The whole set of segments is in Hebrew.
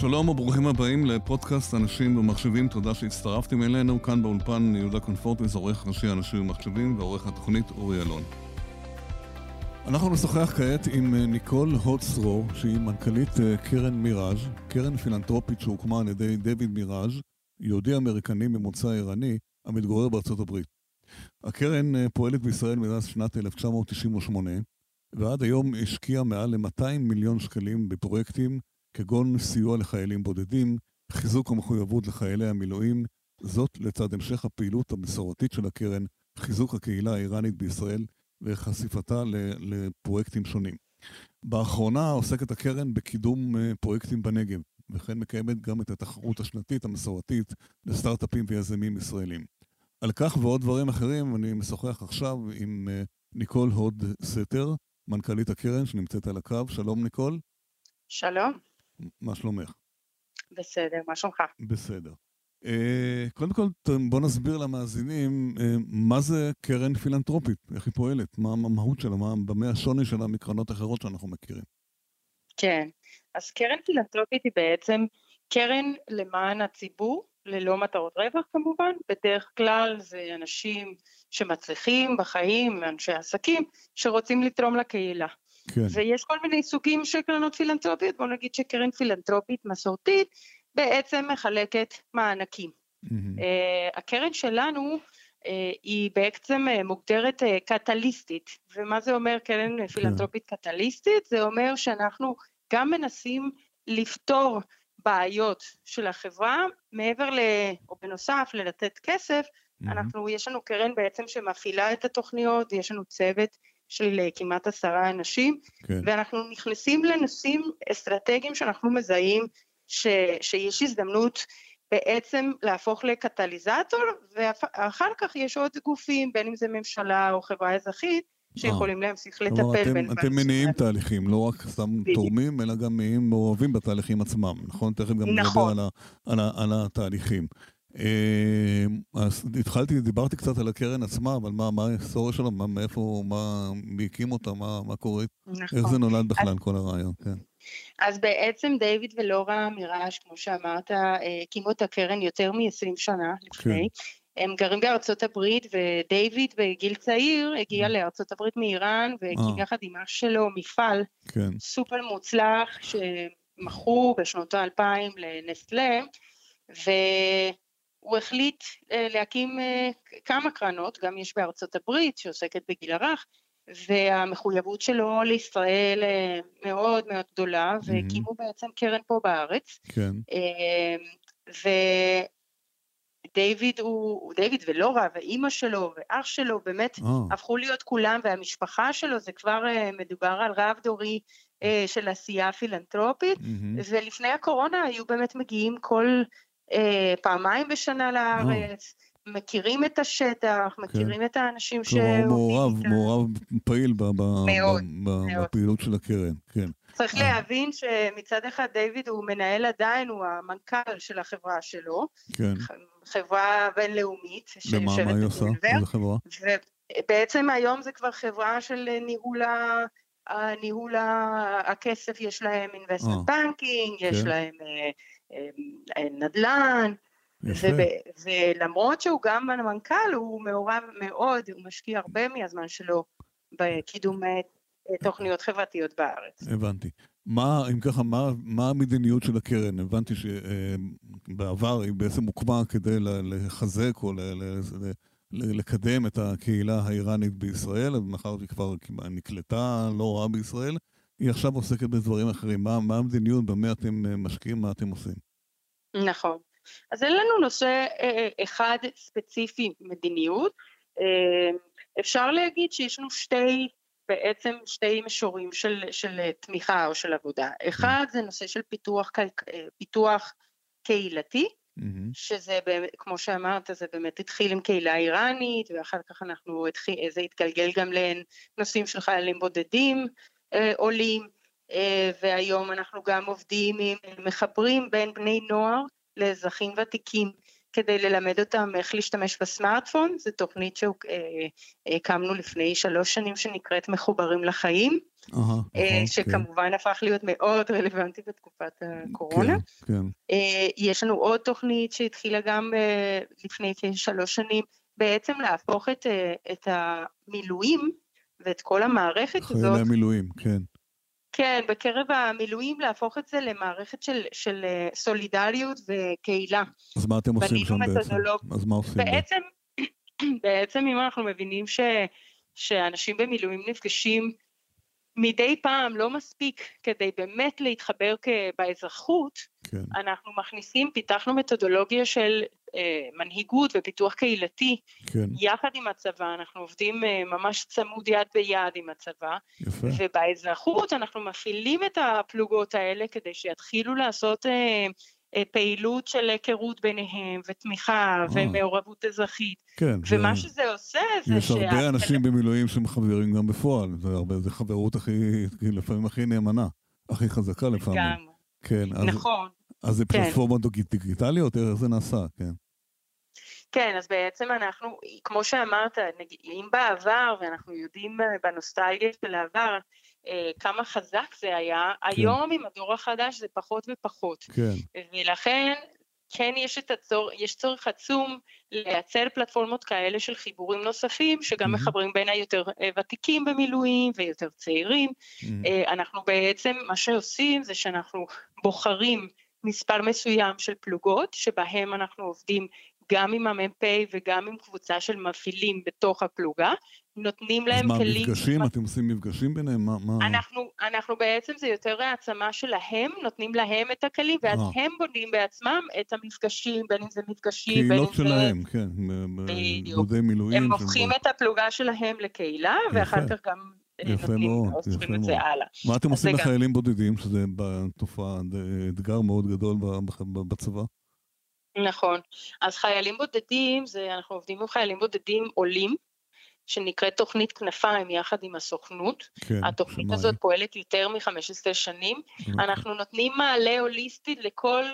שלום וברוכים הבאים לפודקאסט אנשים ומחשבים, תודה שהצטרפתם אלינו. כאן באולפן יהודה קונפורטס, עורך ראשי אנשים ומחשבים ועורך התוכנית אורי אלון. אנחנו נשוחח כעת עם אה, ניקול הוטסטרו, שהיא מנכ"לית אה, קרן מיראז', קרן פילנטרופית שהוקמה על ידי דויד מיראז', יהודי אמריקני ממוצא עירני, המתגורר בארצות הברית. הקרן אה, פועלת בישראל מאז שנת 1998, ועד היום השקיעה מעל ל-200 מיליון שקלים בפרויקטים כגון סיוע לחיילים בודדים, חיזוק המחויבות לחיילי המילואים, זאת לצד המשך הפעילות המסורתית של הקרן, חיזוק הקהילה האיראנית בישראל וחשיפתה לפרויקטים שונים. באחרונה עוסקת הקרן בקידום אה, פרויקטים בנגב, וכן מקיימת גם את התחרות השנתית המסורתית לסטארט-אפים ויזמים ישראלים. על כך ועוד דברים אחרים אני משוחח עכשיו עם אה, ניקול הוד סתר, מנכ"לית הקרן שנמצאת על הקו. שלום ניקול. שלום. מה שלומך? בסדר, מה שלומך? בסדר. Uh, קודם כל, בוא נסביר למאזינים uh, מה זה קרן פילנטרופית, איך היא פועלת, מה המהות שלה, מה, במה השוני שלה מקרנות אחרות שאנחנו מכירים. כן, אז קרן פילנטרופית היא בעצם קרן למען הציבור, ללא מטרות רווח כמובן, בדרך כלל זה אנשים שמצליחים בחיים, אנשי עסקים, שרוצים לתרום לקהילה. כן. ויש כל מיני סוגים של קרנות פילנטרופיות, בוא נגיד שקרן פילנטרופית מסורתית בעצם מחלקת מענקים. Mm-hmm. Uh, הקרן שלנו uh, היא בעצם uh, מוגדרת קטליסטית, ומה זה אומר קרן כן. פילנטרופית קטליסטית? זה אומר שאנחנו גם מנסים לפתור בעיות של החברה, מעבר ל... או בנוסף ללתת כסף, mm-hmm. אנחנו, יש לנו קרן בעצם שמפעילה את התוכניות, יש לנו צוות של אה, כמעט עשרה אנשים, כן. ואנחנו נכנסים לנושאים אסטרטגיים שאנחנו מזהים ש, שיש הזדמנות בעצם להפוך לקטליזטור, ואחר כך יש עוד גופים, בין אם זה ממשלה או חברה אזרחית, שיכולים להמשיך לטפל בין... אתם מניעים תהליכים, לא רק סתם תורמים, אלא גם מעורבים בתהליכים עצמם, נכון? תכף גם נכון. נדבר על, על, על התהליכים. אמ, אז התחלתי, דיברתי קצת על הקרן עצמה, אבל מה, מה ההיסטוריה שלה, מה, מאיפה, מה, מי הקים אותה, מה, מה קורה, נכון. איך זה נולד בכלל, אז, כל הרעיון, כן. אז בעצם דיוויד ולורה מיראז', כמו שאמרת, אה, הקימו את הקרן יותר מ-20 שנה לפני. כן. הם גרים בארצות הברית, ודייוויד בגיל צעיר הגיע mm. לארצות הברית מאיראן, והקים אה. יחד עם אח שלו מפעל כן. סופר מוצלח, שמכרו בשנות האלפיים לנסטלה, ו... הוא החליט אה, להקים אה, כמה קרנות, גם יש בארצות הברית שעוסקת בגיל הרך, והמחויבות שלו לישראל אה, מאוד מאוד גדולה, mm-hmm. והקימו בעצם קרן פה בארץ. כן. ודייוויד הוא, דיוויד ולורה ואימא שלו ואח שלו באמת oh. הפכו להיות כולם, והמשפחה שלו זה כבר מדובר על רב דורי של עשייה פילנטרופית, mm-hmm. ולפני הקורונה היו באמת מגיעים כל פעמיים בשנה לארץ. מכירים את השטח, כן. מכירים את האנשים ש... כלומר, מעורב, מעורב פעיל ב, ב, מאוד, ב, מאוד. בפעילות של הקרן, כן. צריך אה. להבין שמצד אחד דיוויד הוא מנהל עדיין, הוא המנכ"ל של החברה שלו. כן. חברה בינלאומית. למה, מה היא עושה? איזה חברה? ובעצם היום זה כבר חברה של ניהול ה... ניהול הכסף, יש להם investment אה. יש כן. להם אה, נדל"ן, ולמרות שהוא גם המנכ"ל, הוא מעורב מאוד, הוא משקיע הרבה מהזמן שלו בקידום אה, תוכניות חברתיות בארץ. הבנתי. מה, אם ככה, מה, מה המדיניות של הקרן? הבנתי שבעבר היא בעצם הוקמה כדי לחזק או ל, ל, ל, לקדם את הקהילה האיראנית בישראל, מאחר שהיא כבר נקלטה לא רעה בישראל, היא עכשיו עוסקת בדברים אחרים. מה, מה המדיניות, במה אתם אה, משקיעים, מה אתם עושים? נכון. אז אין לנו נושא אה, אה, אחד ספציפי מדיניות. אפשר להגיד שיש לנו שתי, בעצם שתי מישורים של, של תמיכה או של עבודה. אחד זה נושא של פיתוח, פיתוח קהילתי, Mm-hmm. שזה באמת, כמו שאמרת, זה באמת התחיל עם קהילה איראנית, ואחר כך אנחנו, התחיל, זה התגלגל גם לנושאים של חיילים בודדים, עולים, אה, והיום אנחנו גם עובדים עם מחברים בין בני נוער לאזרחים ותיקים כדי ללמד אותם איך להשתמש בסמארטפון, זו תוכנית שהקמנו לפני שלוש שנים שנקראת מחוברים לחיים, נכון, שכמובן הפך להיות מאוד רלוונטי בתקופת הקורונה. כן, כן. יש לנו עוד תוכנית שהתחילה גם לפני כשלוש שנים, בעצם להפוך את, את המילואים ואת כל המערכת הזאת. חיילי המילואים, כן. כן, בקרב המילואים להפוך את זה למערכת של, של סולידריות וקהילה. אז מה אתם עושים שם בעצם? אז מה עושים? בעצם, בעצם אם אנחנו מבינים ש, שאנשים במילואים נפגשים מדי פעם לא מספיק כדי באמת להתחבר באזרחות, כן. אנחנו מכניסים, פיתחנו מתודולוגיה של אה, מנהיגות ופיתוח קהילתי. כן. יחד עם הצבא, אנחנו עובדים אה, ממש צמוד יד ביד עם הצבא. יפה. ובאזרחות אנחנו מפעילים את הפלוגות האלה כדי שיתחילו לעשות אה, אה, פעילות של היכרות ביניהם, ותמיכה, אה. ומעורבות אזרחית. כן. ומה זה... שזה עושה זה יש שה... הרבה אנשים במילואים שמחברים גם בפועל, זה הרבה, זה חברות הכי, לפעמים הכי נאמנה, הכי חזקה לפעמים. גם. כן. אז, נכון. אז זה כן. פלטפורמות דיגיטליות, איך זה נעשה, כן. כן, אז בעצם אנחנו, כמו שאמרת, אם בעבר, ואנחנו יודעים בנוסטלגיה של העבר, אה, כמה חזק זה היה, כן. היום עם הדור החדש זה פחות ופחות. כן. ולכן כן יש את הצור, יש צורך עצום לייצר פלטפורמות כאלה של חיבורים נוספים, שגם mm-hmm. מחברים בין היותר אה, ותיקים במילואים ויותר צעירים. Mm-hmm. אנחנו בעצם, מה שעושים זה שאנחנו בוחרים מספר מסוים של פלוגות, שבהם אנחנו עובדים גם עם המ"פ וגם עם קבוצה של מפעילים בתוך הפלוגה, נותנים להם כלים... אז מה, מפגשים? אתם עושים מפגשים ביניהם? מה, מה... אנחנו, אנחנו בעצם, זה יותר העצמה שלהם, נותנים להם את הכלים, ואז אה. הם בונים בעצמם את המפגשים, בין אם זה מפגשים, בין אם זה... קהילות שלהם, כן. בדיוק. מילואים. הם הופכים את הפלוגה שלהם לקהילה, ואחר כך גם יפה מאוד, יפה מאוד. מה אתם עושים לחיילים בודדים, שזה בתופעה, אתגר מאוד גדול בצבא? נכון. אז חיילים בודדים, זה, אנחנו עובדים עם חיילים בודדים עולים, שנקראת תוכנית כנפיים יחד עם הסוכנות. כן, התוכנית שמיים. הזאת פועלת יותר מ-15 שנים. אוקיי. אנחנו נותנים מעלה הוליסטי לכל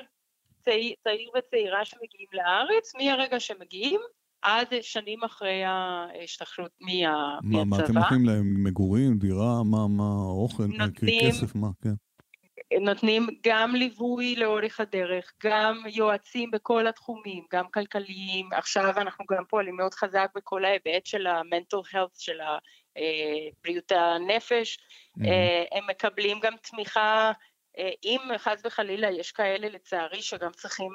צעיר, צעיר וצעירה שמגיעים לארץ, מהרגע שמגיעים עד שנים אחרי ההשתחררות מה, מה, מהצבא. מה אתם נותנים להם? מגורים, דירה, מה, מה, אוכל, נותנים, כסף, מה, כן. נותנים גם ליווי לאורך הדרך, גם יועצים בכל התחומים, גם כלכליים, עכשיו אנחנו גם פועלים מאוד חזק בכל ההיבט של ה-mental health, של בריאות הנפש, mm-hmm. הם מקבלים גם תמיכה, אה, אם חס וחלילה יש כאלה לצערי שגם צריכים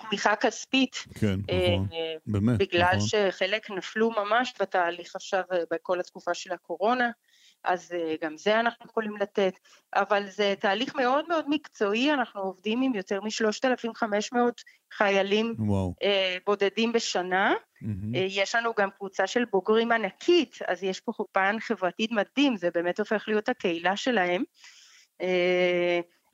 תמיכה כספית, כן, נכון, באמת, בגלל נכון. שחלק נפלו ממש בתהליך עכשיו בכל התקופה של הקורונה, אז אה, גם זה אנחנו יכולים לתת, אבל זה תהליך מאוד מאוד מקצועי, אנחנו עובדים עם יותר מ-3,500 חיילים וואו. אה, בודדים בשנה, mm-hmm. יש לנו גם קבוצה של בוגרים ענקית, אז יש פה חופן חברתית מדהים, זה באמת הופך להיות הקהילה שלהם.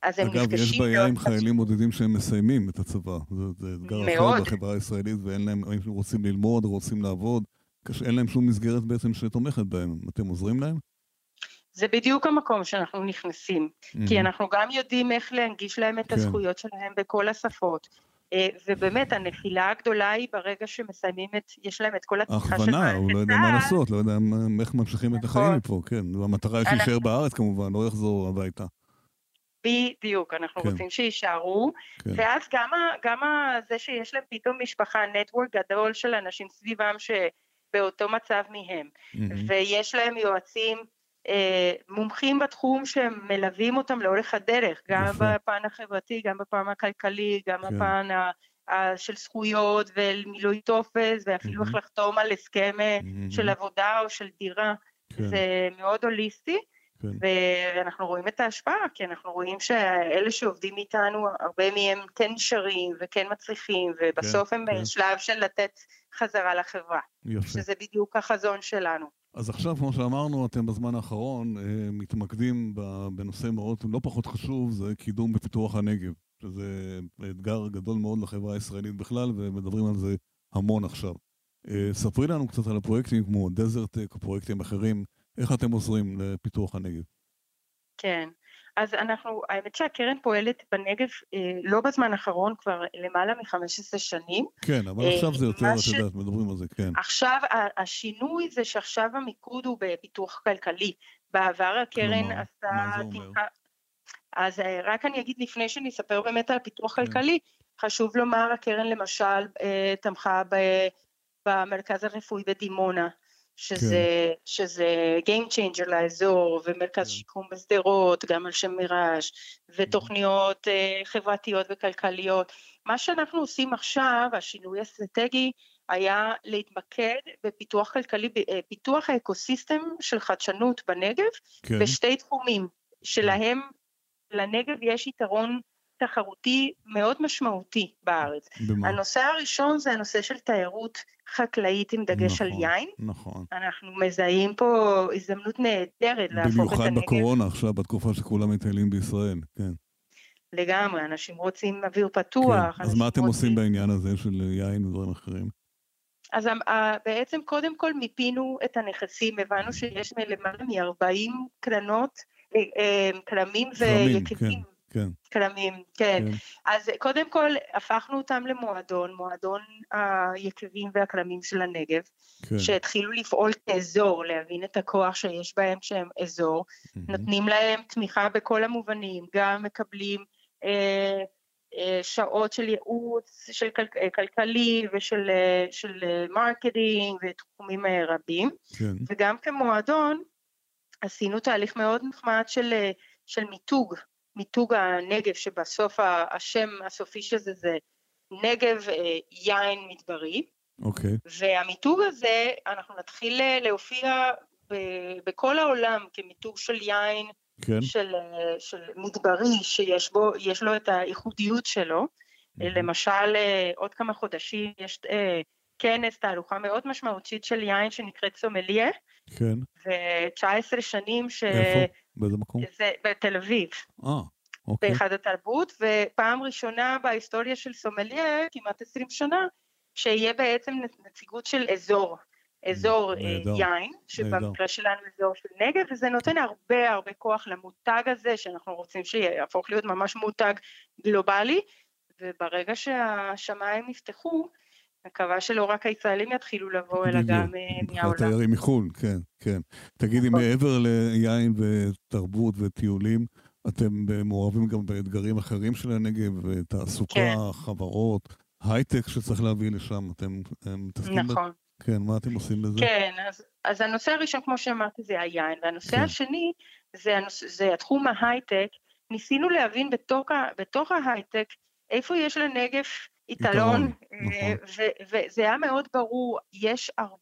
אז הם אגב, נפגשים... אגב, יש בעיה עם חיילים בודדים שהם מסיימים את הצבא. זה, זה אתגר אחר בחברה הישראלית, ואין להם, הם רוצים ללמוד, רוצים לעבוד, אין להם שום מסגרת בעצם שתומכת בהם. אתם עוזרים להם? זה בדיוק המקום שאנחנו נכנסים, mm-hmm. כי אנחנו גם יודעים איך להנגיש להם את כן. הזכויות שלהם בכל השפות. אה, ובאמת, הנפילה הגדולה היא ברגע שמסיימים את, יש להם את כל התמיכה של הכוונה, הוא לא יודע מה לעשות, לא יודע איך ממשיכים את החיים נכון. מפה, כן. והמטרה היא שיישאר בארץ כמובן, לא יחזור הביתה. בדיוק, אנחנו כן. רוצים שיישארו, כן. ואז גם, גם זה שיש להם פתאום משפחה, נטוורק גדול של אנשים סביבם שבאותו מצב מהם, mm-hmm. ויש להם יועצים אה, מומחים בתחום שמלווים אותם לאורך הדרך, גם יפה. בפן החברתי, גם בפן הכלכלי, גם כן. בפן ה... של זכויות ומילוי טופס ואפילו איך mm-hmm. לחתום על הסכם mm-hmm. של עבודה או של דירה, כן. זה מאוד הוליסטי. כן. ואנחנו רואים את ההשפעה, כי אנחנו רואים שאלה שעובדים איתנו, הרבה מהם כן נשארים וכן מצליחים, ובסוף כן, הם כן. בשלב של לתת חזרה לחברה. יפה. שזה בדיוק החזון שלנו. אז עכשיו, כמו שאמרנו, אתם בזמן האחרון אה, מתמקדים בנושא מאוד לא פחות חשוב, זה קידום ופיתוח הנגב, שזה אתגר גדול מאוד לחברה הישראלית בכלל, ומדברים על זה המון עכשיו. אה, ספרי לנו קצת על הפרויקטים כמו דזרטק, פרויקטים אחרים, איך אתם עוזרים לפיתוח הנגב? כן, אז אנחנו, האמת שהקרן פועלת בנגב אה, לא בזמן האחרון, כבר למעלה מ-15 שנים. כן, אבל אה, עכשיו זה יותר, את ש... יודעת, מדברים על זה, כן. עכשיו, השינוי זה שעכשיו המיקוד הוא בפיתוח כלכלי, בעבר הקרן כלומר, עשתה... מה זה אומר? אז אה, רק אני אגיד לפני שאני אספר באמת על פיתוח כן. כלכלי, חשוב לומר, הקרן למשל אה, תמכה ב- במרכז הרפואי בדימונה, שזה, שזה Game Changer לאזור, ומרכז כן. שיקום בשדרות, גם על שם מיראז', ותוכניות אה, חברתיות וכלכליות. מה שאנחנו עושים עכשיו, השינוי האסטרטגי, היה להתמקד בפיתוח כלכלי, בפיתוח האקוסיסטם של חדשנות בנגב, כן, בשתי תחומים. שלהם לנגב יש יתרון תחרותי מאוד משמעותי בארץ. במה? הנושא הראשון זה הנושא של תיירות חקלאית עם דגש על נכון, יין. נכון. אנחנו מזהים פה הזדמנות נהדרת להפוך את במיוחד הנגב בקורונה עכשיו, בתקופה שכולם מטיילים בישראל, כן. לגמרי, אנשים רוצים אוויר פתוח. כן. אז מה אתם עושים רוצים- בעניין הזה של יין ודברים אחרים? אז ה- ה- בעצם קודם כל מיפינו את הנכסים, הבנו שיש למעלה מ-40 קרנות, אה, אה, כרמים, ויקבים. כן, כרמים, כן. כן. אז קודם כל הפכנו אותם למועדון, מועדון היקבים והכרמים של הנגב, כן. שהתחילו לפעול כאזור, להבין את הכוח שיש בהם שהם אזור, מהמם. נותנים להם תמיכה בכל המובנים, גם מקבלים אה, אה, שעות של ייעוץ, של כל, אה, כלכלי ושל אה, של, אה, marketing ותחומים אה, רבים, כן, וגם כמועדון עשינו תהליך מאוד נחמד של, אה, של מיתוג, מיתוג הנגב, שבסוף השם הסופי של זה זה נגב אה, יין מדברי, אוקיי, והמיתוג הזה, אנחנו נתחיל אה, להופיע ב- בכל העולם כמיתוג של יין כן. של, אה, של מדברי שיש בו, יש לו את הייחודיות שלו. מהמם. למשל, עוד כמה חודשים יש כנס, תהלוכה מאוד משמעותית של יין שנקראת סומליה, כן. ו-19 שנים שזה איפה? באיזה מקום? בתל אביב, אה, אוקיי. בהיכל התרבות, ופעם ראשונה בהיסטוריה של סומליה, כמעט 20 שנה, שיהיה בעצם נציגות של אזור. אזור אה, נהדר, יין, שבמקרה שלנו אזור של נגב, וזה נותן הרבה הרבה כוח למותג הזה, שאנחנו רוצים שיהפוך להיות ממש מותג גלובלי, וברגע שהשמיים יפתחו, מקווה שלא רק הישראלים יתחילו לבוא, אלא. גם אה, מהעולם. תיירים מחו"ל, כן, כן. תגידי, נכון. מעבר ליין ותרבות וטיולים, אתם מעורבים גם באתגרים אחרים של הנגב, תעסוקה, כן. חברות, הייטק שצריך להביא לשם, אתם אה, מתעסקים בזה? נכון. כן, מה אתם עושים בזה? כן, אז, אז הנושא הראשון, כמו שאמרתי, זה היין, והנושא כן. השני זה, הנושא, זה התחום ההייטק. ניסינו להבין בתוך, בתוך ההייטק איפה יש לנגב יתרון, יתרון, אה, נכון. וזה היה מאוד ברור, יש הר-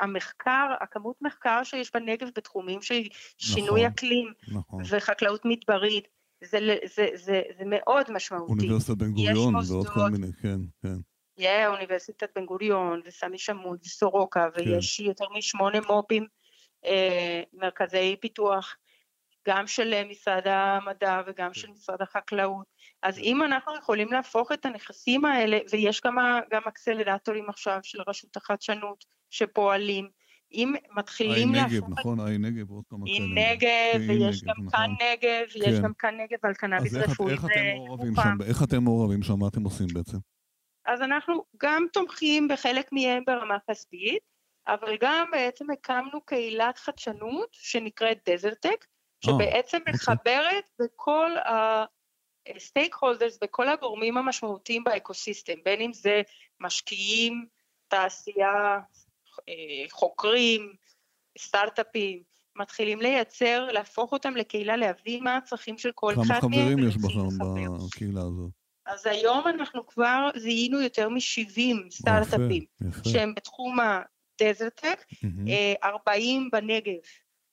המחקר, הכמות מחקר שיש בנגב בתחומים של שינוי נכון. אקלים נכון. וחקלאות מדברית, זה, זה, זה, זה מאוד משמעותי. אוניברסיטת בן גוריון ועוד. כל מיני, כן, כן. יהיה אוניברסיטת בן גוריון וסמי שמון וסורוקה ויש יותר משמונה מו"פים, אה, מרכזי פיתוח, גם של אה, משרד המדע וגם של משרד החקלאות. אז אם אנחנו יכולים להפוך את הנכסים האלה, ויש כמה גם אקסלרטורים עכשיו של רשות החדשנות שפועלים, אם מתחילים איי להפוך נגב, את... נכון? איי נגב ועוד כמה כאלה. נגב, עם ויש נגב, גם כאן נכון. נגב, ויש כן. גם כאן נגב על קנאביס אז איך, רפואי. אתם מעורבים. שם? איך אתם מעורבים שם? מה אתם עושים בעצם? אז אנחנו גם תומכים בחלק מהם ברמה כספית, אבל גם בעצם הקמנו קהילת חדשנות שנקראת DeserTech, שבעצם אוקיי. מחברת בכל ה stakeholders, בכל הגורמים המשמעותיים ב ecosystem, בין אם זה משקיעים, תעשייה, חוקרים, סטארט-אפים, מתחילים לייצר, להפוך אותם לקהילה, להבין מה הצרכים של כל אחד כמה מהם. חברים יש לחבר. בקהילה הזאת? אז היום אנחנו כבר זיהינו יותר מ-70 סטארט-אפים. שהם בתחום הדזרטק, מהמם. 40 בנגב.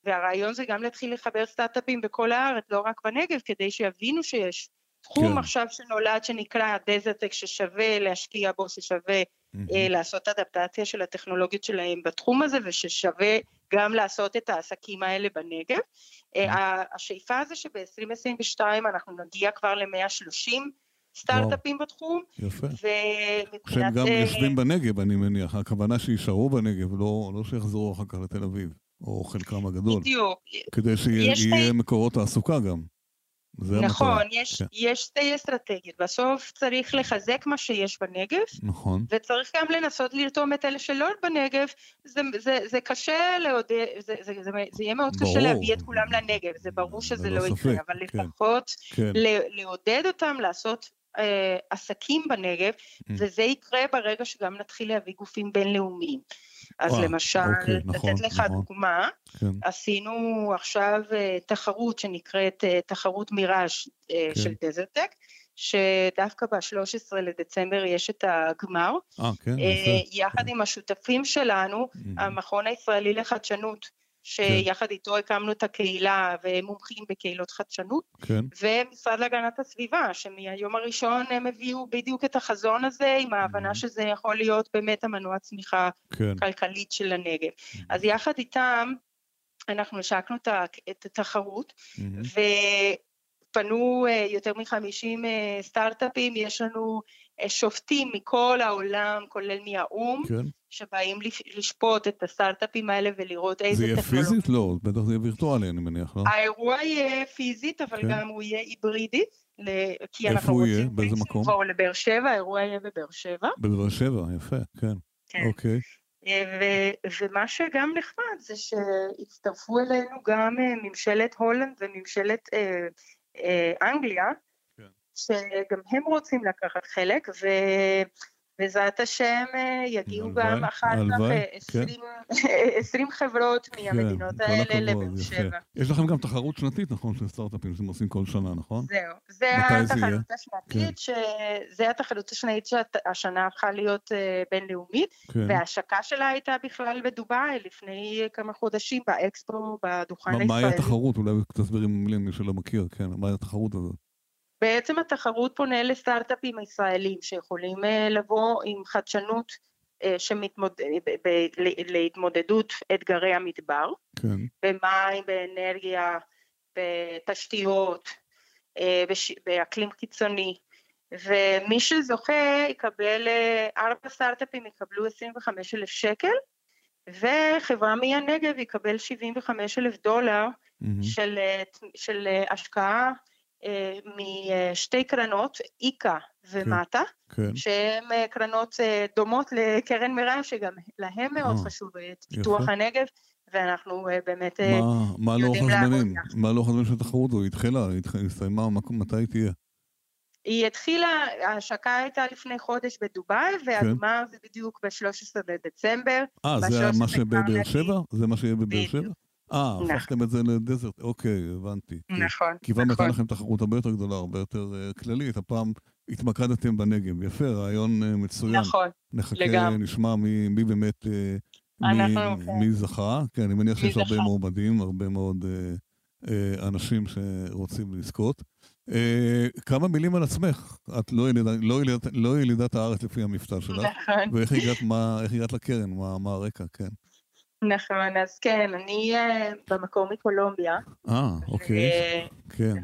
והרעיון זה גם להתחיל לחבר סטארט-אפים בכל הארץ, לא רק בנגב, כדי שיבינו שיש תחום כן. עכשיו שנולד שנקרא דזרטק, ששווה להשקיע בו, ששווה מהמם. אה, לעשות אדפטציה של הטכנולוגיות שלהם בתחום הזה, וששווה גם לעשות את העסקים האלה בנגב. אה, ה- השאיפה זה שב-2022 אנחנו נגיע כבר ל-130 סטארט-אפים בתחום, יפה. שהם גם אה, יושבים בנגב, אני מניח. הכוונה שיישארו בנגב, לא לא שיחזרו אחר כך לתל אביב, או חלקם הגדול. בדיוק. כדי שיהיה לי- מקורות תעסוקה גם. זה נכון, המטרה. יש, כן. יש שתי אסטרטגיות. בסוף צריך לחזק מה שיש בנגב, נכון. וצריך גם לנסות לרתום את אלה שלא בנגב. זה, זה, זה קשה לעודד, זה, זה, זה, זה יהיה מאוד ברור. קשה להביא את כולם לנגב, זה ברור שזה לא ספק, יקרה, אבל כן. לפחות כן. לעודד אותם לעשות אה, עסקים בנגב, Mm. וזה יקרה ברגע שגם נתחיל להביא גופים בינלאומיים. אז וואו, למשל, אוקיי, נכון, לתת לך נכון. דוגמה, כן. עשינו עכשיו אה, תחרות שנקראת אה, תחרות מיראז' כן. של דזרטק, שדווקא ב-13 לדצמבר יש את הגמר, אה, כן. יחד עם השותפים שלנו, Mhm. המכון הישראלי לחדשנות, שיחד איתו הקמנו את הקהילה והם מומחים בקהילות חדשנות, כן, ומשרד להגנת הסביבה, שמהיום הראשון הם הביאו בדיוק את החזון הזה, עם ההבנה Mhm. שזה יכול להיות באמת המנוע צמיחה כן. כלכלית של הנגב. אז יחד איתם אנחנו השקנו את התחרות, מהמם. ופנו אה, יותר מ-50 סטארט-אפים, יש לנו אה, שופטים מכל העולם, כולל מהאו"ם, כן. שבאים לש- לשפוט את הסטארט-אפים האלה ולראות איזה זה יהיה טכנולוגיה. פיזית? לא, בטח זה יהיה וירטואלי, אני מניח, לא? האירוע יהיה פיזית, אבל כן. גם הוא יהיה היברידי, ל- כי איפה אנחנו הוא יהיה? רוצים באיזה בעצם מקום? לעבור לבאר שבע, האירוע יהיה בבאר שבע. בבאר שבע, יפה, כן. כן. אוקיי. אה, ו- ומה שגם נחמד זה שהצטרפו אלינו גם אה, ממשלת הולנד וממשלת אה, אה, אנגליה. שגם הם רוצים לקחת חלק, ובעזרת השם אה, יגיעו הלוואי, גם אחר כך הלוואי, אה, כן. 20 20 חברות מהמדינות כן, האלה לבאר. שבע. יש לכם גם תחרות שנתית, נכון, של סטארט-אפים שאתם עושים כל שנה, נכון? זהו, זה? התחרות השנתית, שזה התחרות השנתית שהשנה הפכה להיות אה, בינלאומית, כן. וההשקה שלה הייתה בכלל בדובאי לפני כמה חודשים באקספו בדוכן מה- מהי הישראלי. התחרות? אולי תסבירי במילים, מי שלא מכיר, כן, מהי התחרות הזאת? בעצם התחרות פונה לסטארט-אפים הישראלים שיכולים אה, לבוא עם חדשנות אה, שמתמוד... ב- ב- ל- להתמודדות אתגרי המדבר, כן, במים, באנרגיה, בתשתיות, אה, בש... באקלים קיצוני. ומי שזוכה יקבל, אה, ארבע סטארט-אפים יקבלו 25 אלף שקל, וחברה מהנגב יקבל 75 אלף דולר מהמם. של, אה, של אה, השקעה אה, משתי קרנות, איקה ומטה, כן, שהן אה, קרנות אה, דומות לקרן מירב, שגם להם מאוד אה, חשוב אה, את פיתוח יפה. הנגב, ואנחנו אה, באמת... אה, מה- מה לוח יודעים לעבוד הזמנים? מה לוח הזמנים של התחרות? היא התחילה, היא הסתיימה, מה- מתי היא תהיה? היא התחילה, ההשקה הייתה לפני חודש בדובאי, כן. והגמר זה בדיוק ב-13 לדצמבר. אה, זה ב-13 מה שבבאר שבע? זה מה שיהיה בבאר. שבע? אה, נכון. הפכתם את זה לדזרט, אוקיי, הבנתי. כי- נכון, כי הייתה נכון. לכם תחרות הרבה יותר גדולה, הרבה יותר אה, כללית, הפעם התמקדתם בנגב. יפה, רעיון אה, מצוין. נכון, נחכה, לגמרי. נשמע מי, מי באמת, אה, מי, כן. מי זכה. כן, אני מניח שיש הרבה. מועמדים, הרבה מאוד אנשים שרוצים לזכות. כמה מילים על עצמך. את לא ילידת, לא ילידת, לא ילידת הארץ לפי המבטא שלך. נכון, ואיך הגעת, מה, איך הגעת לקרן? מה, מה הרקע? כן. נכון, אז כן, אני אה, במקור מקולומביה, אה, אוקיי, ו- כן.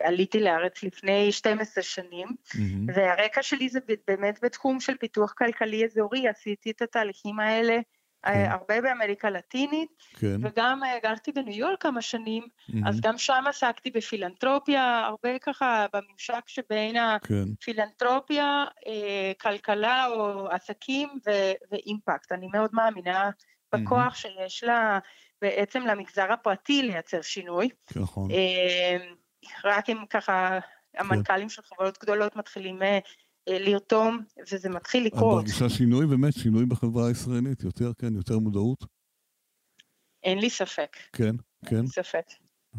ועליתי לארץ לפני 12 שנים, מהמם, והרקע שלי זה באמת בתחום של פיתוח כלכלי אזורי, עשיתי את התהליכים האלה אה, כן. הרבה באמריקה הלטינית, כן. וגם אה, גרתי בניו יורק כמה שנים, מהמם, אז גם שם עסקתי בפילנטרופיה, הרבה ככה בממשק שבין כן. הפילנטרופיה, כלכלה או עסקים ו- ואימפקט. אני מאוד מאמינה בכוח שיש לה, בעצם למגזר הפרטי לייצר שינוי. כן, נכון. אה, רק אם ככה המנכ"לים של חברות גדולות מתחילים אה, אה, לרתום, וזה מתחיל את לקרות. מרגישה שינוי באמת, שינוי בחברה הישראלית, יותר, כן, יותר מודעות? אין לי ספק, כן, כן. אין לי ספק.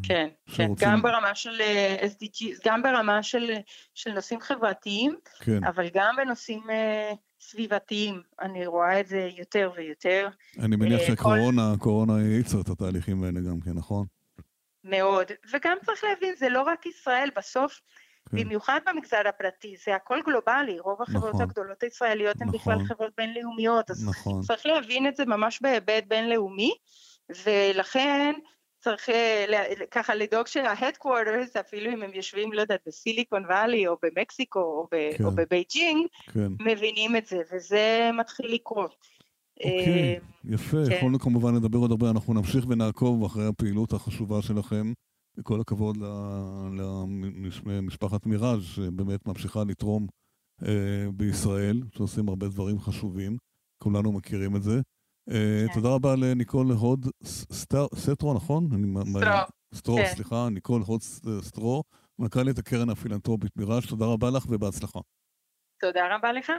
כן, כן, שרוצים- גם ברמה של אה, SDGs, גם ברמה של, של נושאים חברתיים, כן. אבל גם בנושאים אה, סביבתיים, אני רואה את זה יותר ויותר, אני מניח אה, שהקורונה, הקורונה האיצה את התהליכים האלה גם כן, נכון? מאוד. וגם צריך להבין, זה לא רק ישראל, בסוף, כן. במיוחד במגזר הפרטי, זה הכל גלובלי, רוב החברות נכון. הגדולות הישראליות הן בכלל נכון. חברות בינלאומיות, אז נכון. צריך להבין את זה ממש בהיבט בינלאומי, ולכן צריך אה, ככה לדאוג שה-headquarters, אפילו אם הם יושבים, לא יודעת, בסיליקון וואלי או במקסיקו או, ב- כן. או בבייג'ינג, כן. מבינים את זה, וזה מתחיל לקרות. אוקיי, אה, יפה. כן. יכולנו כמובן לדבר עוד הרבה, אנחנו נמשיך ונעקוב אחרי הפעילות החשובה שלכם. וכל הכבוד למשפחת מיראז' שבאמת ממשיכה לתרום אה, בישראל, שעושים הרבה דברים חשובים, כולנו מכירים את זה. אה, כן. תודה רבה לניקול הוד סטרו, נכון? סטרו. סטרו, כן. סליחה, ניקול הוד סטרו, מנכ"לית הקרן הפילנטרופית מיראז', תודה רבה לך ובהצלחה. תודה רבה לך.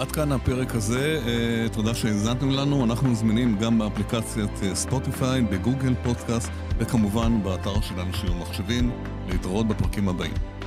עד כאן הפרק הזה, אה, תודה שהאזנתם לנו, אנחנו זמינים גם באפליקציית אה, ספוטיפיי, בגוגל פודקאסט וכמובן באתר של אנשים ומחשבים, להתראות בפרקים הבאים.